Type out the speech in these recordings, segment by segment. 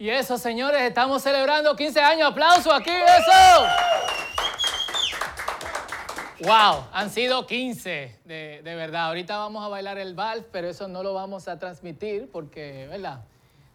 Y eso, señores, estamos celebrando 15 años. Aplauso aquí, eso. Wow, han sido 15, de, de, verdad. Ahorita vamos a bailar el vals, pero eso no lo vamos a transmitir porque, ¿verdad?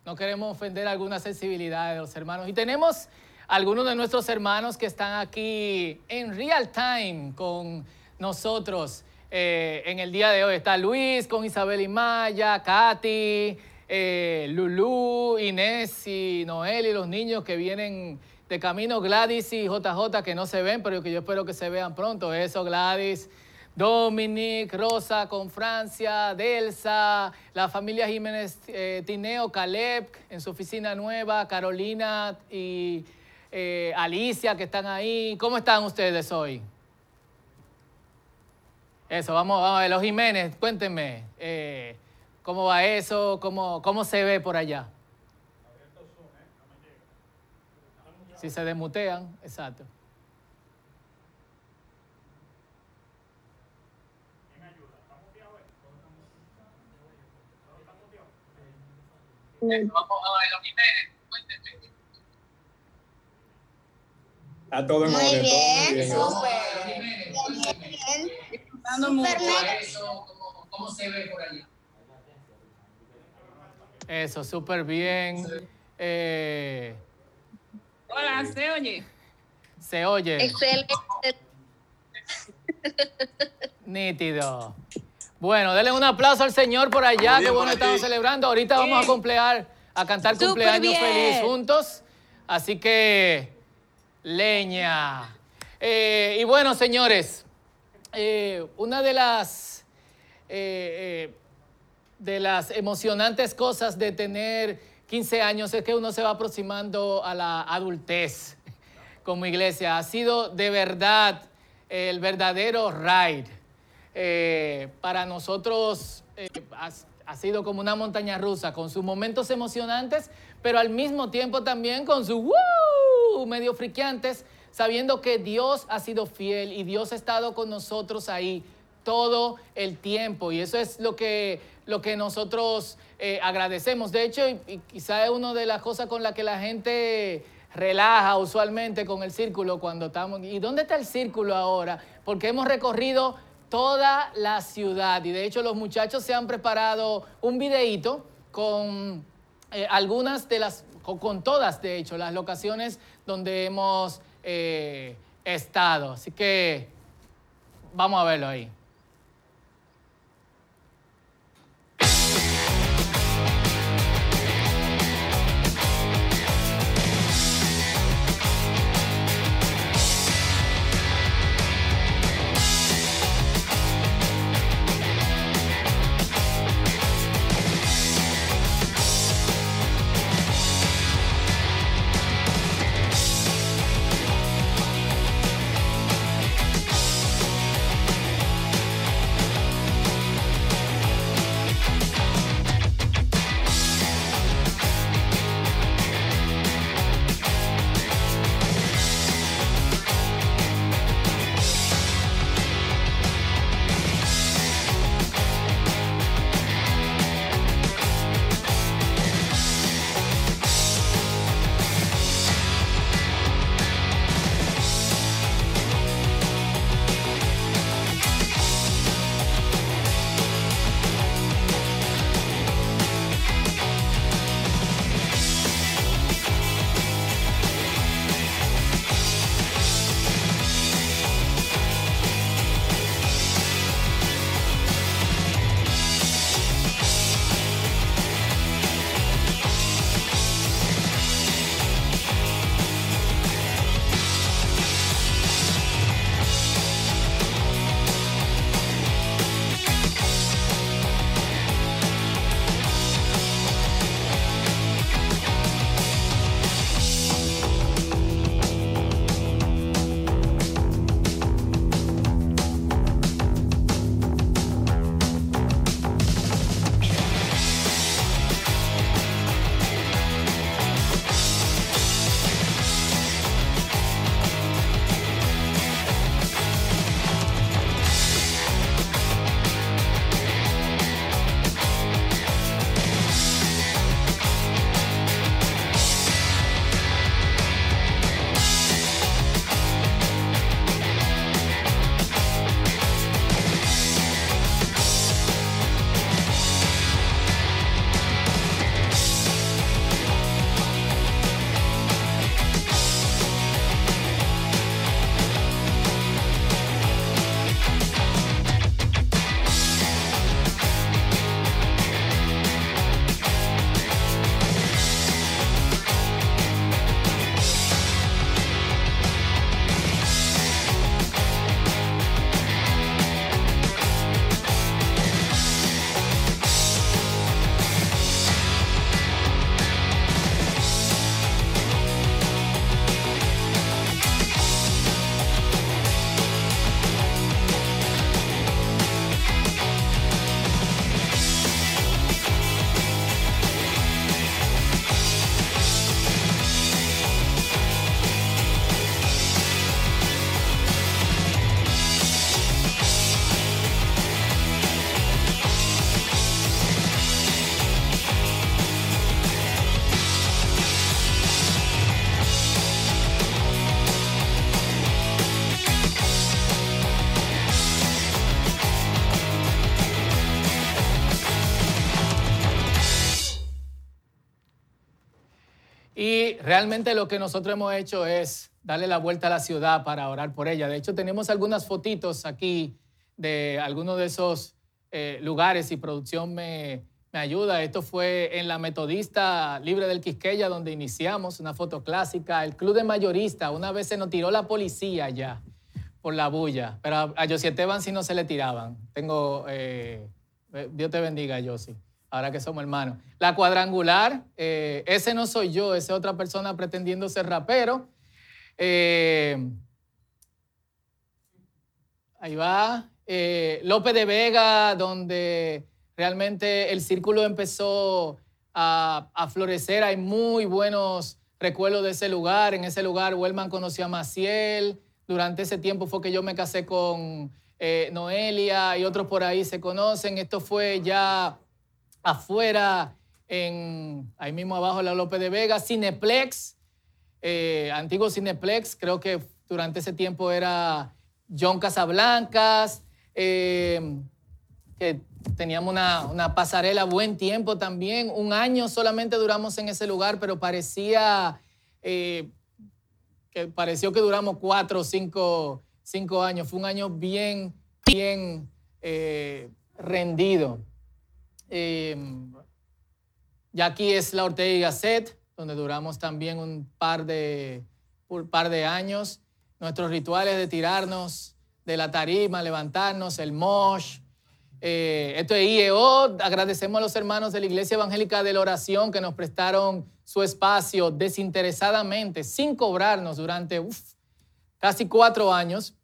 No queremos ofender alguna sensibilidad de los hermanos. Y tenemos algunos de nuestros hermanos que están aquí en real time con nosotros eh, en el día de hoy. Está Luis con Isabel y Maya, Katy, eh, Lulú, Inés y Noel y los niños que vienen de camino, Gladys y JJ que no se ven, pero que yo espero que se vean pronto. Eso, Gladys. Dominic, Rosa con Francia, Delsa, la familia Jiménez eh, Tineo, Caleb en su oficina nueva, Carolina y eh, Alicia que están ahí. ¿Cómo están ustedes hoy? Eso, vamos, vamos a ver. Los Jiménez, cuéntenme. Eh, ¿Cómo va eso? ¿Cómo, ¿Cómo se ve por allá? Si se desmutean, exacto. Vamos a ver los Jiménez, cuéntenme. Está todo en Muy bien, súper. muy bien. Bien. Súper ¿Cómo, ¿Cómo se ve por allá? Eso, súper bien. Eh, Hola, ¿se oye? se oye. Excelente. Nítido. Bueno, denle un aplauso al Señor por allá, que bueno estamos celebrando. Ahorita vamos a cumpleaños, a cantar Súper cumpleaños bien. feliz juntos. Así que, leña. Eh, y bueno, señores, eh, una de las, eh, eh, de las emocionantes cosas de tener 15 años es que uno se va aproximando a la adultez como iglesia. Ha sido de verdad el verdadero ride. Eh, para nosotros eh, ha, sido como una montaña rusa, con sus momentos emocionantes, pero al mismo tiempo también con sus ¡woo! medio friqueantes, sabiendo que Dios ha sido fiel y Dios ha estado con nosotros ahí todo el tiempo. Y eso es lo que, lo que nosotros eh, agradecemos. De hecho, y, y quizá es una de las cosas con las que la gente relaja usualmente con el círculo cuando estamos. ¿Y dónde está el círculo ahora? Porque hemos recorrido toda la ciudad y de hecho los muchachos se han preparado un videíto con eh, algunas de las, con, con todas de hecho, las locaciones donde hemos eh, estado. Así que vamos a verlo ahí. Realmente lo que nosotros hemos hecho es darle la vuelta a la ciudad para orar por ella. De hecho, tenemos algunas fotitos aquí de algunos de esos eh, lugares y producción me, ayuda. Esto fue en la Metodista Libre del Quisqueya, donde iniciamos, una foto clásica. El Club de Mayorista, una vez se nos tiró la policía ya por la bulla, pero a, a sí no se le tiraban. Tengo, eh, Dios te bendiga, Josie, ahora que somos hermanos. La cuadrangular, eh, ese no soy yo, esa otra persona pretendiendo ser rapero. Eh, ahí va. Eh, López de Vega, donde realmente el círculo empezó a, a, florecer. Hay muy buenos recuerdos de ese lugar. En ese lugar, Wellman conoció a Maciel. Durante ese tiempo fue que yo me casé con eh, Noelia y otros por ahí se conocen. Esto fue ya afuera, en, ahí mismo abajo la López de Vega, Cineplex, eh, antiguo Cineplex, creo que durante ese tiempo era John Casablancas, eh, que teníamos una, una, pasarela buen tiempo también. Un año solamente duramos en ese lugar, pero parecía eh, que pareció que duramos cuatro o cinco, cinco, años. Fue un año bien, bien rendido. Eh, ya aquí es la Ortega y Gasset, donde duramos también un par de, un par de años. Nuestros rituales de tirarnos de la tarima, levantarnos, el mosh. Eh, esto es IEO. Agradecemos a los hermanos de la Iglesia Evangélica de la Oración que nos prestaron su espacio desinteresadamente, sin cobrarnos durante casi cuatro años.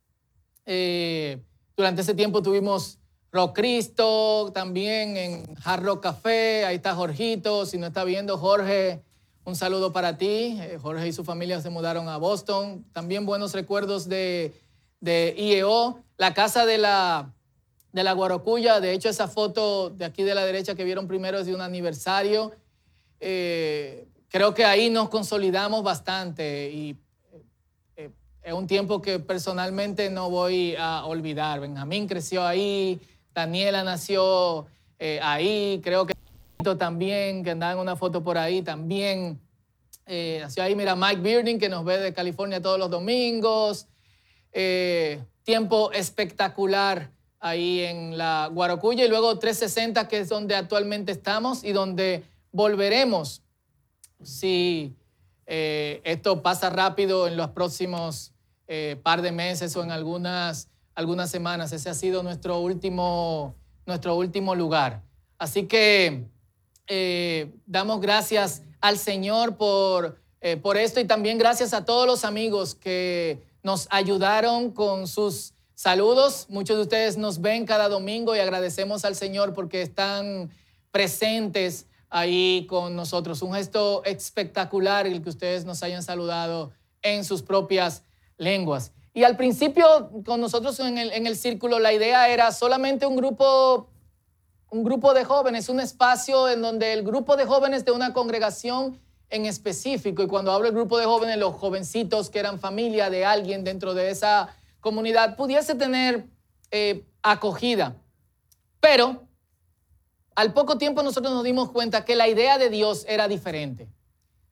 Eh, durante ese tiempo tuvimos Rock Cristo, también en Hard Café. Ahí está Jorgito. Si no está viendo, Jorge, un saludo para ti. Eh, Jorge y su familia se mudaron a Boston. También buenos recuerdos de, de IEO. La casa de la, de la Guarocuya. De hecho, esa foto de aquí de la derecha que vieron primero es de un aniversario. Eh, creo que ahí nos consolidamos bastante y eh, es un tiempo que personalmente no voy a olvidar. Benjamín creció ahí, Daniela nació eh, ahí, creo que también, que andaba en una foto por ahí, también eh, nació ahí. Mira, Mike Bearding, que nos ve de California todos los domingos. Eh, tiempo espectacular ahí en la Guarocuya y luego 360, que es donde actualmente estamos y donde volveremos si esto pasa rápido en los próximos par de meses o en algunas, algunas semanas. Ese ha sido nuestro último, nuestro último lugar. Así que eh, damos gracias al Señor por, eh, por esto y también gracias a todos los amigos que nos ayudaron con sus saludos. Muchos de ustedes nos ven cada domingo y agradecemos al Señor porque están presentes ahí con nosotros. Un gesto espectacular el que ustedes nos hayan saludado en sus propias lenguas. Y al principio con nosotros en el, círculo la idea era solamente un grupo, un grupo de jóvenes, un espacio en donde el grupo de jóvenes de una congregación en específico, y cuando hablo del grupo de jóvenes, los jovencitos que eran familia de alguien dentro de esa comunidad, pudiese tener eh, acogida. Pero al poco tiempo nosotros nos dimos cuenta que la idea de Dios era diferente.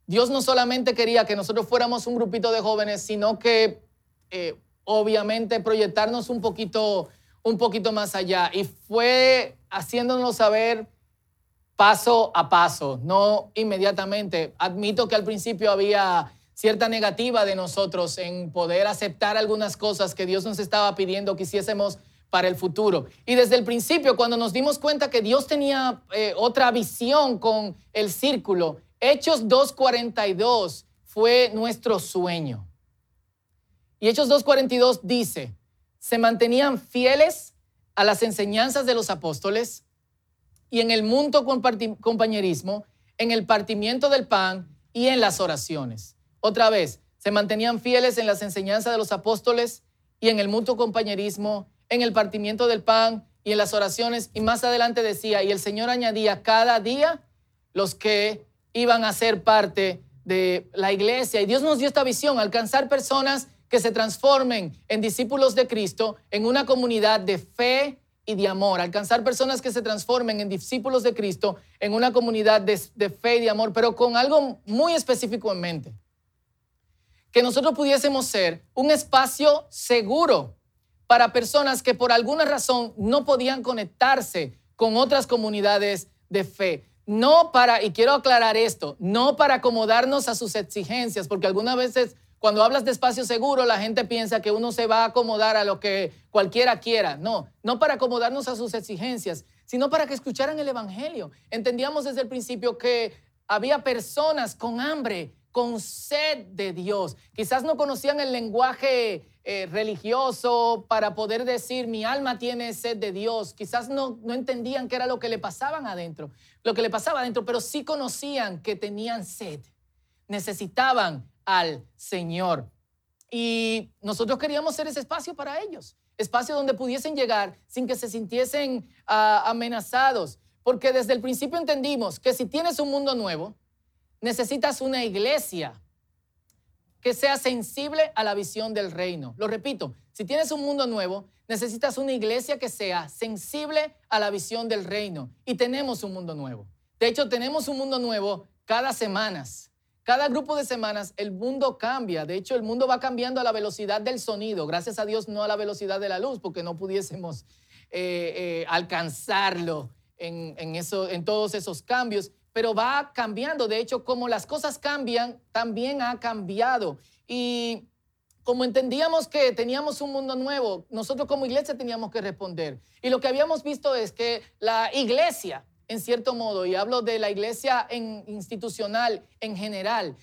Dios no solamente quería que nosotros fuéramos un grupito de jóvenes, sino que eh, obviamente proyectarnos un poquito, un poquito más allá. Y fue haciéndonos saber paso a paso, no inmediatamente. Admito que al principio había cierta negativa de nosotros en poder aceptar algunas cosas que Dios nos estaba pidiendo que hiciésemos para el futuro. Y desde el principio, cuando nos dimos cuenta que Dios tenía eh, otra visión con el círculo, Hechos 2.42 fue nuestro sueño. Y Hechos 2.42 dice, se mantenían fieles a las enseñanzas de los apóstoles y en el mutuo compañerismo, en el partimiento del pan y en las oraciones. Otra vez, se mantenían fieles en las enseñanzas de los apóstoles y en el mutuo compañerismo, en el partimiento del pan y en las oraciones. Y más adelante decía, y el Señor añadía cada día los que iban a ser parte de la iglesia. Y Dios nos dio esta visión, alcanzar personas que se transformen en discípulos de Cristo, en una comunidad de fe y de amor, alcanzar personas que se transformen en discípulos de Cristo en una comunidad de, de fe y de amor, pero con algo muy específico en mente. Que nosotros pudiésemos ser un espacio seguro para personas que por alguna razón no podían conectarse con otras comunidades de fe. No para, y quiero aclarar esto, no para acomodarnos a sus exigencias, porque algunas veces cuando hablas de espacio seguro, la gente piensa que uno se va a acomodar a lo que cualquiera quiera. No, no para acomodarnos a sus exigencias, sino para que escucharan el Evangelio. Entendíamos desde el principio que había personas con hambre, con sed de Dios. Quizás no conocían el lenguaje eh, religioso para poder decir, mi alma tiene sed de Dios. Quizás no, no entendían qué era lo que le pasaban adentro, lo que le pasaba adentro, pero sí conocían que tenían sed. Necesitaban al Señor. Y nosotros queríamos ser ese espacio para ellos, espacio donde pudiesen llegar sin que se sintiesen ah, amenazados, porque desde el principio entendimos que si tienes un mundo nuevo, necesitas una iglesia que sea sensible a la visión del reino. Lo repito, si tienes un mundo nuevo, necesitas una iglesia que sea sensible a la visión del reino. Y tenemos un mundo nuevo. De hecho, tenemos un mundo nuevo cada semana. Cada grupo de semanas el mundo cambia. De hecho, el mundo va cambiando a la velocidad del sonido. Gracias a Dios, no a la velocidad de la luz, porque no pudiésemos eh, eh, alcanzarlo en, eso, en todos esos cambios. Pero va cambiando. De hecho, como las cosas cambian, también ha cambiado. Y como entendíamos que teníamos un mundo nuevo, nosotros como iglesia teníamos que responder. Y lo que habíamos visto es que la iglesia en cierto modo, y hablo de la iglesia institucional en general,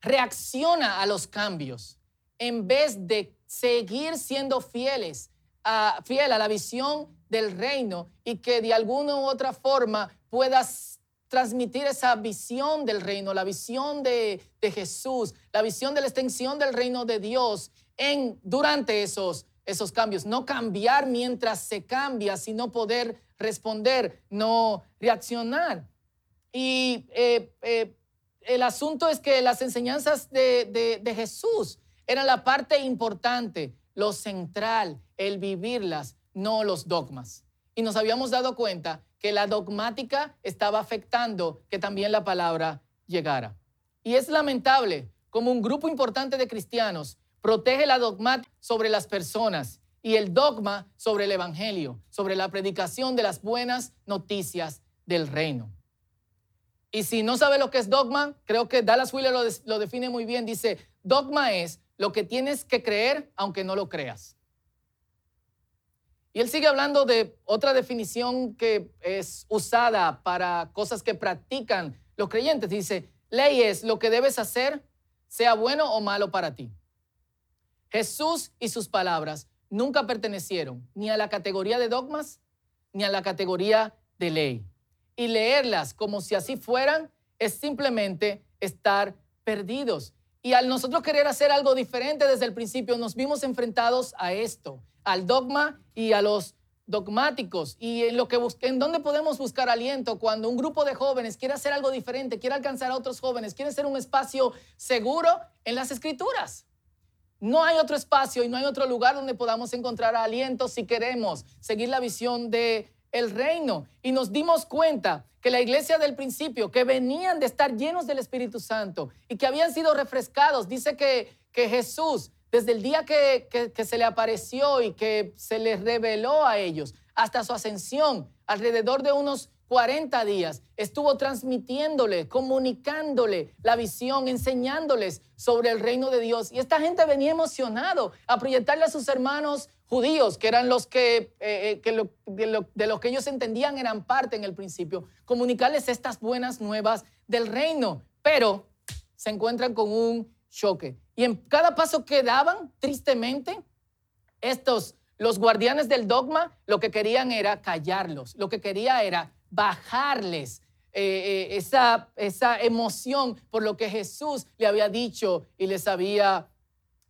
reacciona a los cambios en vez de seguir siendo fieles a, fiel a la visión del reino y que de alguna u otra forma puedas transmitir esa visión del reino, la visión de, de Jesús, la visión de la extensión del reino de Dios en, durante esos, esos cambios. No cambiar mientras se cambia, sino poder responder, no reaccionar. Y eh, eh, el asunto es que las enseñanzas de, de Jesús eran la parte importante, lo central, el vivirlas, no los dogmas. Y nos habíamos dado cuenta que la dogmática estaba afectando que también la palabra llegara. Y es lamentable como un grupo importante de cristianos protege la dogmática sobre las personas y el dogma sobre el Evangelio, sobre la predicación de las buenas noticias del reino. Y si no sabe lo que es dogma, creo que Dallas Wheeler lo, define muy bien. Dice, dogma es lo que tienes que creer aunque no lo creas. Y él sigue hablando de otra definición que es usada para cosas que practican los creyentes. Dice, ley es lo que debes hacer, sea bueno o malo para ti. Jesús y sus palabras nunca pertenecieron ni a la categoría de dogmas ni a la categoría de ley. Y leerlas como si así fueran es simplemente estar perdidos. Y al nosotros querer hacer algo diferente desde el principio, nos vimos enfrentados a esto, al dogma y a los dogmáticos. Y en lo que en dónde podemos buscar aliento cuando un grupo de jóvenes quiere hacer algo diferente, quiere alcanzar a otros jóvenes, quiere ser un espacio seguro en las escrituras. No hay otro espacio y no hay otro lugar donde podamos encontrar aliento si queremos seguir la visión de el reino. Y nos dimos cuenta que la iglesia del principio, que venían de estar llenos del Espíritu Santo y que habían sido refrescados, dice que, que Jesús, desde el día que, que se le apareció y que se les reveló a ellos, hasta su ascensión, alrededor de unos 40 días estuvo transmitiéndole, comunicándole la visión, enseñándoles sobre el reino de Dios. Y esta gente venía emocionado a proyectarle a sus hermanos judíos, que eran los que, eh, eh, de, los que ellos entendían eran parte en el principio, comunicarles estas buenas nuevas del reino. Pero se encuentran con un choque. Y en cada paso que daban, tristemente, estos, los guardianes del dogma, lo que querían era callarlos, lo que quería era bajarles eh, eh, esa, esa emoción por lo que Jesús le había dicho y les había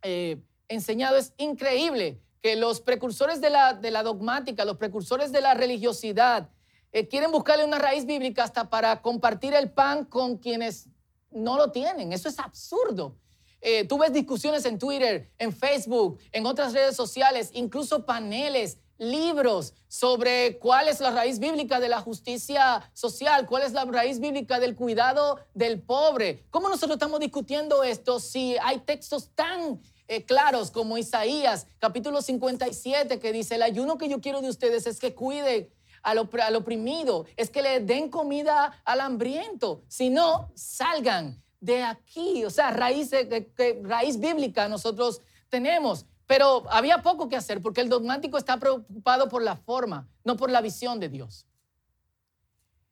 eh, enseñado. Es increíble que los precursores de la, de la dogmática, los precursores de la religiosidad, quieren buscarle una raíz bíblica hasta para compartir el pan con quienes no lo tienen. Eso es absurdo. tú ves discusiones en Twitter, en Facebook, en otras redes sociales, incluso paneles libros sobre cuál es la raíz bíblica de la justicia social, cuál es la raíz bíblica del cuidado del pobre. ¿Cómo nosotros estamos discutiendo esto si hay textos tan eh, claros como Isaías capítulo 57 que dice, el ayuno que yo quiero de ustedes es que cuiden al, oprimido, es que le den comida al hambriento, si no, salgan de aquí, o sea, raíz, raíz bíblica nosotros tenemos. Pero había poco que hacer porque el dogmático está preocupado por la forma, no por la visión de Dios.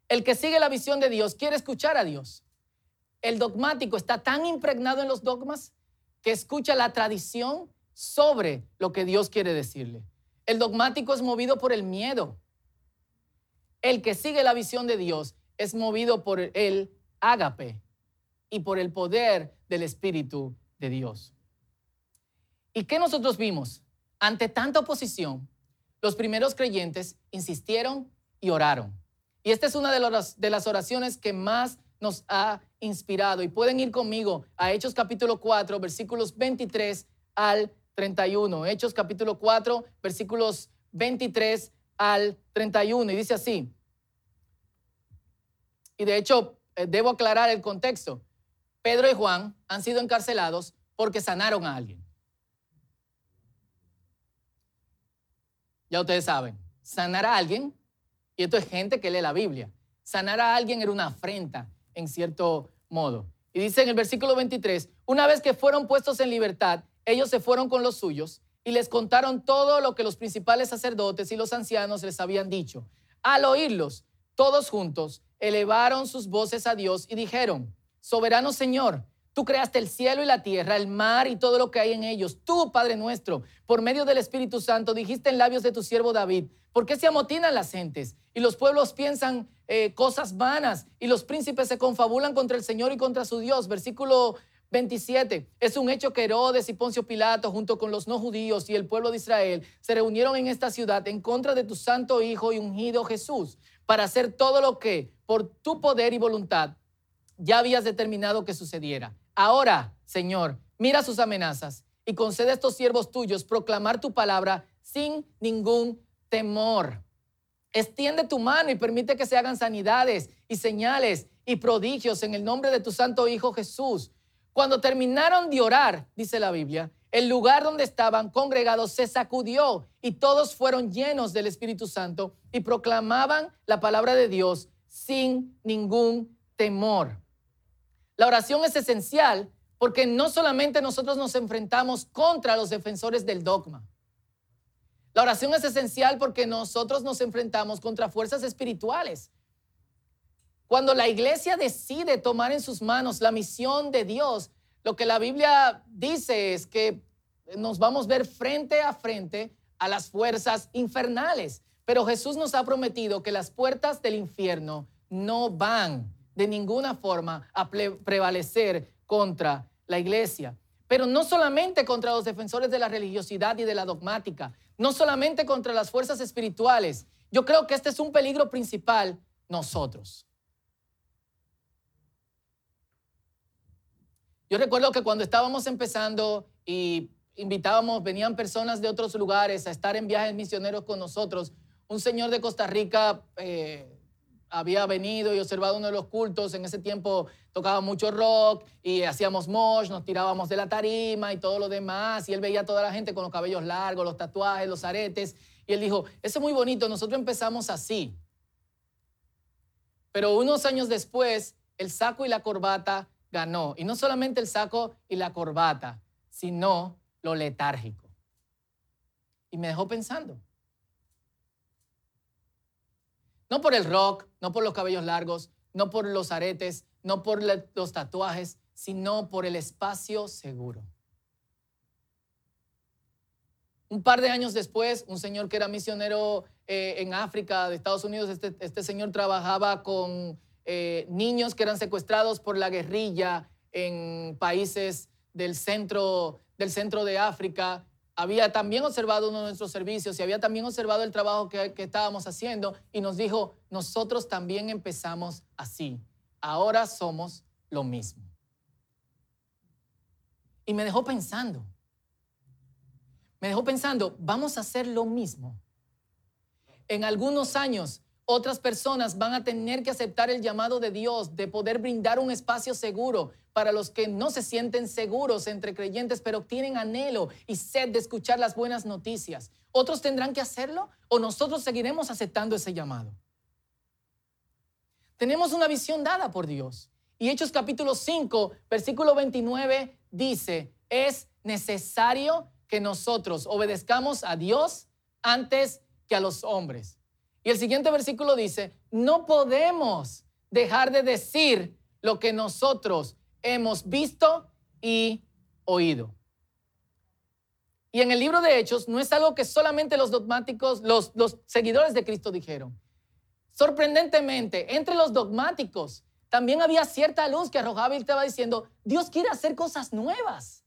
El que sigue la visión de Dios quiere escuchar a Dios. El dogmático está tan impregnado en los dogmas que escucha la tradición sobre lo que Dios quiere decirle. El dogmático es movido por el miedo. El que sigue la visión de Dios es movido por el ágape y por el poder del Espíritu de Dios. ¿Y qué nosotros vimos? Ante tanta oposición, los primeros creyentes insistieron y oraron. Y esta es una de, las oraciones que más nos ha inspirado. Y pueden ir conmigo a Hechos capítulo 4, versículos 23 al 31. Hechos capítulo 4, versículos 23 al 31. Y dice así. Y de hecho, eh, debo aclarar el contexto. Pedro y Juan han sido encarcelados porque sanaron a alguien. Ya ustedes saben, sanar a alguien, y esto es gente que lee la Biblia, sanar a alguien era una afrenta en cierto modo. Y dice en el versículo 23, una vez que fueron puestos en libertad, ellos se fueron con los suyos y les contaron todo lo que los principales sacerdotes y los ancianos les habían dicho. Al oírlos, todos juntos elevaron sus voces a Dios y dijeron, Soberano Señor, Tú creaste el cielo y la tierra, el mar y todo lo que hay en ellos. Tú, Padre nuestro, por medio del Espíritu Santo, dijiste en labios de tu siervo David, ¿por qué se amotinan las gentes? Y los pueblos piensan eh, cosas vanas y los príncipes se confabulan contra el Señor y contra su Dios. Versículo 27. Es un hecho que Herodes y Poncio Pilato, junto con los no judíos y el pueblo de Israel, se reunieron en esta ciudad en contra de tu santo Hijo y ungido Jesús, para hacer todo lo que, por tu poder y voluntad, ya habías determinado que sucediera. Ahora, Señor, mira sus amenazas y concede a estos siervos tuyos proclamar tu palabra sin ningún temor. Extiende tu mano y permite que se hagan sanidades y señales y prodigios en el nombre de tu santo Hijo Jesús. Cuando terminaron de orar, dice la Biblia, el lugar donde estaban congregados se sacudió y todos fueron llenos del Espíritu Santo y proclamaban la palabra de Dios sin ningún temor. La oración es esencial porque no solamente nosotros nos enfrentamos contra los defensores del dogma. La oración es esencial porque nosotros nos enfrentamos contra fuerzas espirituales. Cuando la iglesia decide tomar en sus manos la misión de Dios, lo que la Biblia dice es que nos vamos a ver frente a frente a las fuerzas infernales. Pero Jesús nos ha prometido que las puertas del infierno no van de ninguna forma a prevalecer contra la iglesia. Pero no solamente contra los defensores de la religiosidad y de la dogmática, no solamente contra las fuerzas espirituales. Yo creo que este es un peligro principal nosotros. Yo recuerdo que cuando estábamos empezando y invitábamos, venían personas de otros lugares a estar en viajes misioneros con nosotros, un señor de Costa Rica eh, había venido y observado uno de los cultos. En ese tiempo tocaba mucho rock y hacíamos mosh, nos tirábamos de la tarima y todo lo demás. Y él veía a toda la gente con los cabellos largos, los tatuajes, los aretes. Y él dijo, eso es muy bonito, nosotros empezamos así. Pero unos años después, el saco y la corbata ganó. Y no solamente el saco y la corbata, sino lo letárgico. Y me dejó pensando. No por el rock, no por los cabellos largos, no por los aretes, no por los tatuajes, sino por el espacio seguro. Un par de años después, un señor que era misionero eh, en África, de Estados Unidos, este, este señor trabajaba con eh, niños que eran secuestrados por la guerrilla en países del centro, del centro de África había también observado uno de nuestros servicios y había también observado el trabajo que, estábamos haciendo y nos dijo, nosotros también empezamos así, ahora somos lo mismo. Y me dejó pensando, me dejó pensando, vamos a hacer lo mismo. En algunos años otras personas van a tener que aceptar el llamado de Dios de poder brindar un espacio seguro para los que no se sienten seguros entre creyentes, pero tienen anhelo y sed de escuchar las buenas noticias. ¿Otros tendrán que hacerlo o nosotros seguiremos aceptando ese llamado? Tenemos una visión dada por Dios. Y Hechos capítulo 5, versículo 29 dice, es necesario que nosotros obedezcamos a Dios antes que a los hombres. Y el siguiente versículo dice, no podemos dejar de decir lo que nosotros hemos visto y oído. Y en el libro de Hechos no es algo que solamente los dogmáticos, los, los seguidores de Cristo dijeron. Sorprendentemente, entre los dogmáticos también había cierta luz que arrojaba y estaba diciendo, Dios quiere hacer cosas nuevas.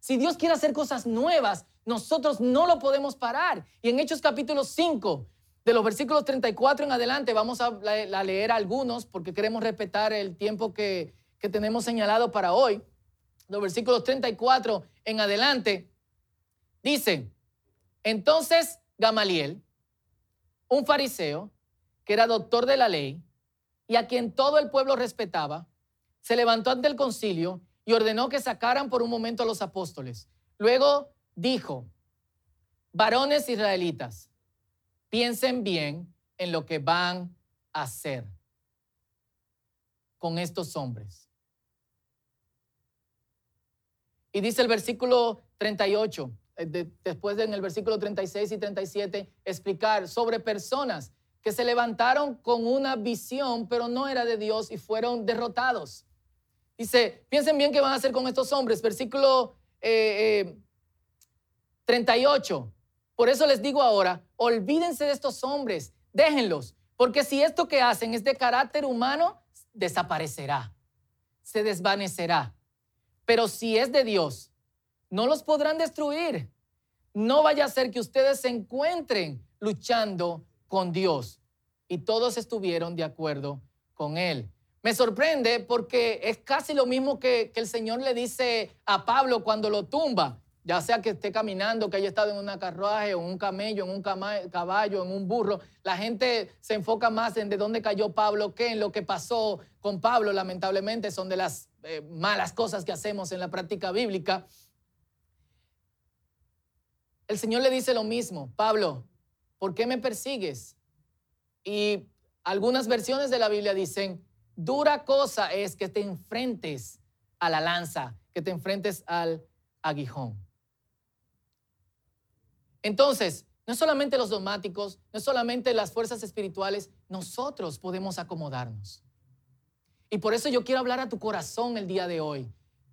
Si Dios quiere hacer cosas nuevas, nosotros no lo podemos parar. Y en Hechos capítulo 5, de los versículos 34 en adelante, vamos a, leer algunos porque queremos respetar el tiempo que, que tenemos señalado para hoy. Los versículos 34 en adelante, dice, entonces Gamaliel, un fariseo, que era doctor de la ley y a quien todo el pueblo respetaba, se levantó ante el concilio y ordenó que sacaran por un momento a los apóstoles. Luego dijo, varones israelitas, piensen bien en lo que van a hacer con estos hombres. Y dice el versículo 38, eh, después de en el versículo 36 y 37, explicar sobre personas que se levantaron con una visión, pero no era de Dios y fueron derrotados. Dice, piensen bien qué van a hacer con estos hombres. Versículo 38. Eh, por eso les digo ahora, olvídense de estos hombres, déjenlos, porque si esto que hacen es de carácter humano, desaparecerá, se desvanecerá. Pero si es de Dios, no los podrán destruir. No vaya a ser que ustedes se encuentren luchando con Dios. Y todos estuvieron de acuerdo con él. Me sorprende porque es casi lo mismo que, el Señor le dice a Pablo cuando lo tumba ya sea que esté caminando, que haya estado en una carruaje, en un camello, en un caballo, en un burro, la gente se enfoca más en de dónde cayó Pablo que en lo que pasó con Pablo, lamentablemente, son de las eh, malas cosas que hacemos en la práctica bíblica. El Señor le dice lo mismo, Pablo, ¿por qué me persigues? Y algunas versiones de la Biblia dicen, dura cosa es que te enfrentes a la lanza, que te enfrentes al aguijón. Entonces, no solamente los dogmáticos, no solamente las fuerzas espirituales, nosotros podemos acomodarnos. Y por eso yo quiero hablar a tu corazón el día de hoy,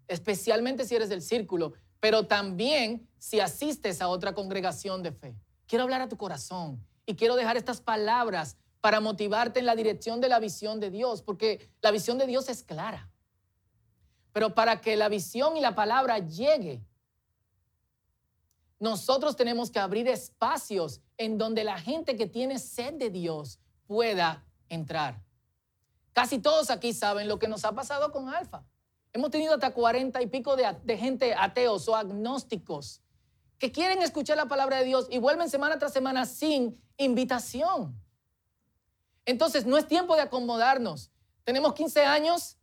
especialmente si eres del círculo, pero también si asistes a otra congregación de fe. Quiero hablar a tu corazón y quiero dejar estas palabras para motivarte en la dirección de la visión de Dios, porque la visión de Dios es clara. Pero para que la visión y la palabra llegue nosotros tenemos que abrir espacios en donde la gente que tiene sed de Dios pueda entrar. Casi todos aquí saben lo que nos ha pasado con Alfa. Hemos tenido hasta cuarenta y pico de, gente ateos o agnósticos que quieren escuchar la palabra de Dios y vuelven semana tras semana sin invitación. Entonces, no es tiempo de acomodarnos. Tenemos 15 años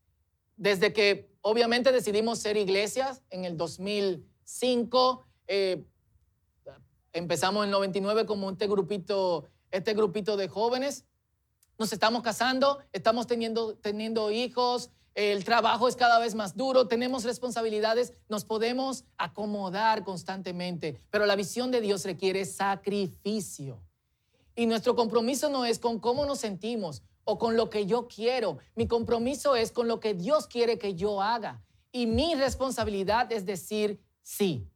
desde que obviamente decidimos ser iglesias en el 2005. Eh, Empezamos en 99 como este grupito, este grupito de jóvenes. Nos estamos casando, estamos teniendo, teniendo hijos, el trabajo es cada vez más duro, tenemos responsabilidades, nos podemos acomodar constantemente, pero la visión de Dios requiere sacrificio. Y nuestro compromiso no es con cómo nos sentimos o con lo que yo quiero, mi compromiso es con lo que Dios quiere que yo haga. Y mi responsabilidad es decir sí.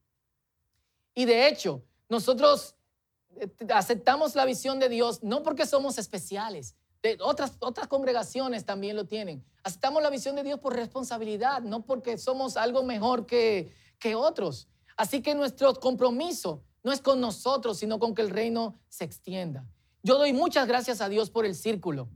Y de hecho, nosotros eh, aceptamos la visión de Dios no porque somos especiales, otras, otras congregaciones también lo tienen. Aceptamos la visión de Dios por responsabilidad, no porque somos algo mejor que, que otros. Así que nuestro compromiso no es con nosotros, sino con que el reino se extienda. Yo doy muchas gracias a Dios por el círculo.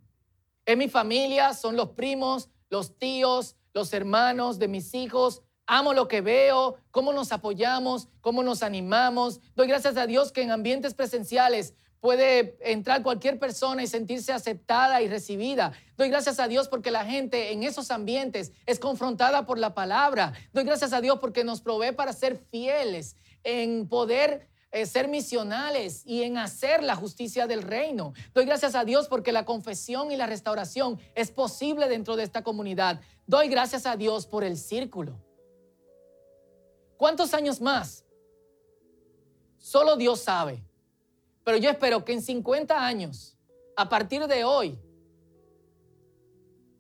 En mi familia son los primos, los tíos, los hermanos de mis hijos, Amo lo que veo, cómo nos apoyamos, cómo nos animamos. Doy gracias a Dios que en ambientes presenciales puede entrar cualquier persona y sentirse aceptada y recibida. Doy gracias a Dios porque la gente en esos ambientes es confrontada por la palabra. Doy gracias a Dios porque nos provee para ser fieles en poder eh, ser misionales y en hacer la justicia del reino. Doy gracias a Dios porque la confesión y la restauración es posible dentro de esta comunidad. Doy gracias a Dios por el círculo. ¿Cuántos años más? Solo Dios sabe. Pero yo espero que en 50 años, a partir de hoy,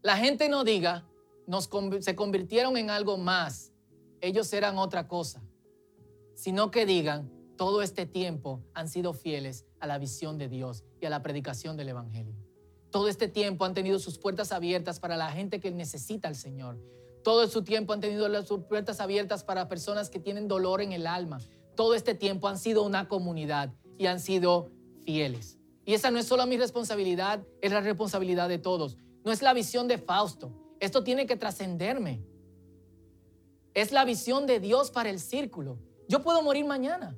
la gente no diga, nos, se convirtieron en algo más, ellos eran otra cosa, sino que digan, todo este tiempo han sido fieles a la visión de Dios y a la predicación del Evangelio. Todo este tiempo han tenido sus puertas abiertas para la gente que necesita al Señor. Todo su tiempo han tenido sus puertas abiertas para personas que tienen dolor en el alma. Todo este tiempo han sido una comunidad y han sido fieles. Y esa no es solo mi responsabilidad, es la responsabilidad de todos. No es la visión de Fausto. Esto tiene que trascenderme. Es la visión de Dios para el círculo. Yo puedo morir mañana.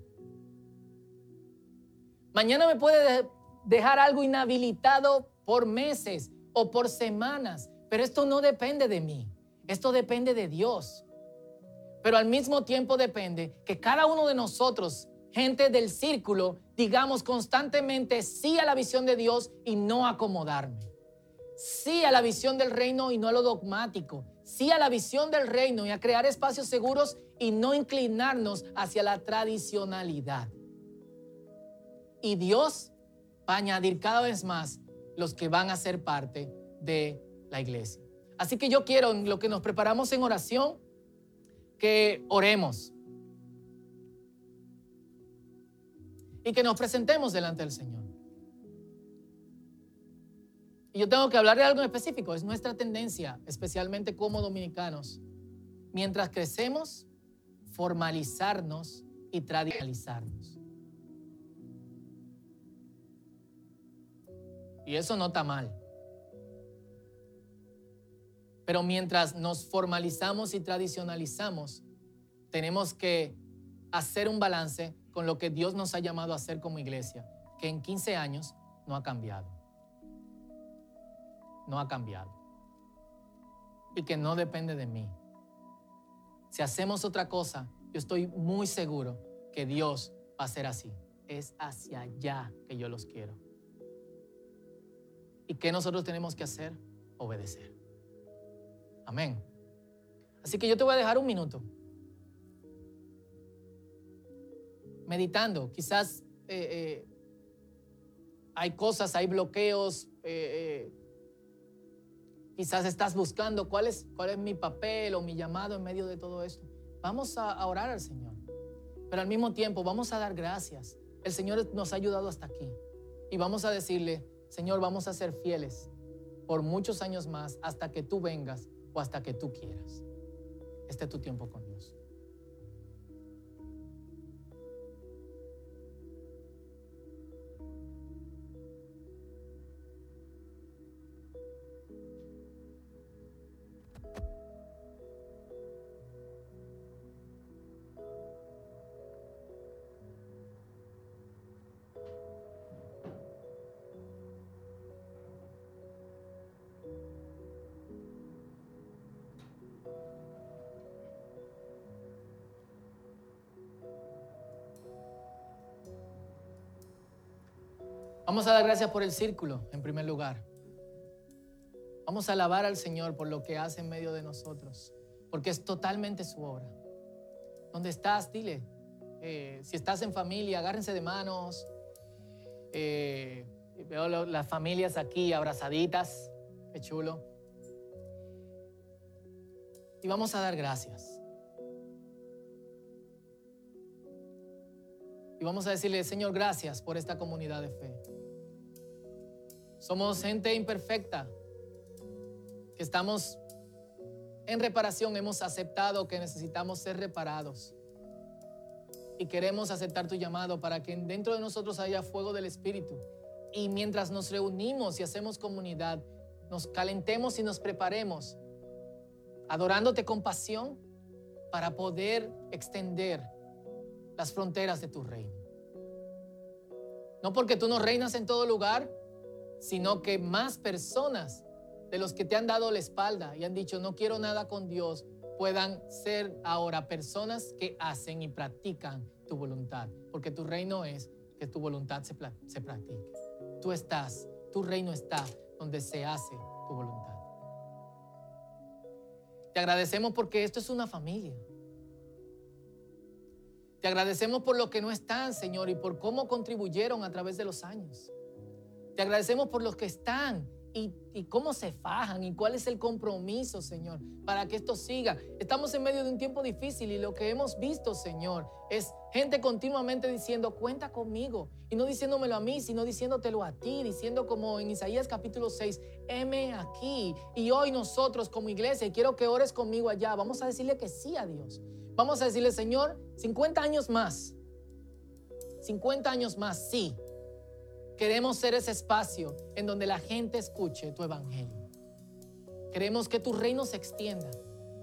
Mañana me puede dejar algo inhabilitado por meses o por semanas, pero esto no depende de mí. Esto depende de Dios. Pero al mismo tiempo depende que cada uno de nosotros gente del círculo, digamos constantemente sí a la visión de Dios y no acomodarme. Sí a la visión del reino y no a lo dogmático. Sí a la visión del reino y a crear espacios seguros y no inclinarnos hacia la tradicionalidad. Y Dios va a añadir cada vez más los que van a ser parte de la iglesia. Así que yo quiero, en lo que nos preparamos en oración, que oremos y que nos presentemos delante del Señor. Y yo tengo que hablar de algo específico, es nuestra tendencia, especialmente como dominicanos, mientras crecemos, formalizarnos y tradicionalizarnos. Y eso no está mal. Pero mientras nos formalizamos y tradicionalizamos, tenemos que hacer un balance con lo que Dios nos ha llamado a hacer como iglesia, que en 15 años no ha cambiado. No ha cambiado. Y que no depende de mí. Si hacemos otra cosa, yo estoy muy seguro que Dios va a ser así. Es hacia allá que yo los quiero. ¿Y qué nosotros tenemos que hacer? Obedecer. Amén. Así que yo te voy a dejar un minuto meditando. Quizás eh, eh, hay cosas, hay bloqueos. Eh, quizás estás buscando cuál es, cuál es mi papel o mi llamado en medio de todo esto. Vamos a, a orar al Señor. Pero al mismo tiempo vamos a dar gracias. El Señor nos ha ayudado hasta aquí. Y vamos a decirle, Señor, vamos a ser fieles por muchos años más hasta que tú vengas o hasta que tú quieras. Este es tu tiempo con Vamos a dar gracias por el círculo, en primer lugar. Vamos a alabar al Señor por lo que hace en medio de nosotros, porque es totalmente su obra. ¿Dónde estás? Dile. Eh, si estás en familia, agárrense de manos. Eh, veo las familias aquí abrazaditas. Qué chulo. Y vamos a dar gracias. Y vamos a decirle, Señor, gracias por esta comunidad de fe. Somos gente imperfecta, que estamos en reparación, hemos aceptado que necesitamos ser reparados. Y queremos aceptar tu llamado para que dentro de nosotros haya fuego del Espíritu. Y mientras nos reunimos y hacemos comunidad, nos calentemos y nos preparemos, adorándote con pasión para poder extender las fronteras de tu reino. No porque tú no reinas en todo lugar, sino que más personas de los que te han dado la espalda y han dicho no quiero nada con Dios puedan ser ahora personas que hacen y practican tu voluntad. Porque tu reino es que tu voluntad se, se practique. Tú estás, tu reino está donde se hace tu voluntad. Te agradecemos porque esto es una familia. Te agradecemos por lo que no están, Señor, y por cómo contribuyeron a través de los años. Te agradecemos por los que están y, cómo se fajan y cuál es el compromiso, Señor, para que esto siga. Estamos en medio de un tiempo difícil y lo que hemos visto, Señor, es gente continuamente diciendo, cuenta conmigo. Y no diciéndomelo a mí, sino diciéndotelo a ti, diciendo como en Isaías capítulo 6, heme aquí. Y hoy nosotros como iglesia, y quiero que ores conmigo allá, vamos a decirle que sí a Dios. Vamos a decirle, Señor, 50 años más. 50 años más, sí. Queremos ser ese espacio en donde la gente escuche tu evangelio. Queremos que tu reino se extienda.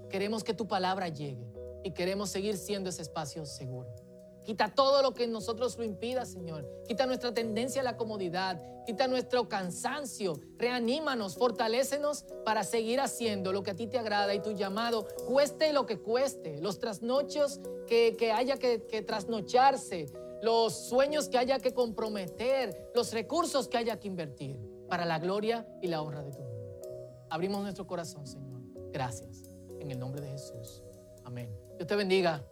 Queremos que tu palabra llegue. Y queremos seguir siendo ese espacio seguro. Quita todo lo que nosotros lo impida, Señor. Quita nuestra tendencia a la comodidad. Quita nuestro cansancio. Reanímanos, fortalécenos para seguir haciendo lo que a ti te agrada y tu llamado, cueste lo que cueste. Los trasnochos que, haya que, que trasnocharse. Los sueños que haya que comprometer. Los recursos que haya que invertir para la gloria y la honra de tu nombre. Abrimos nuestro corazón, Señor. Gracias. En el nombre de Jesús. Amén. Dios te bendiga.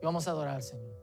Y vamos a adorar Señor.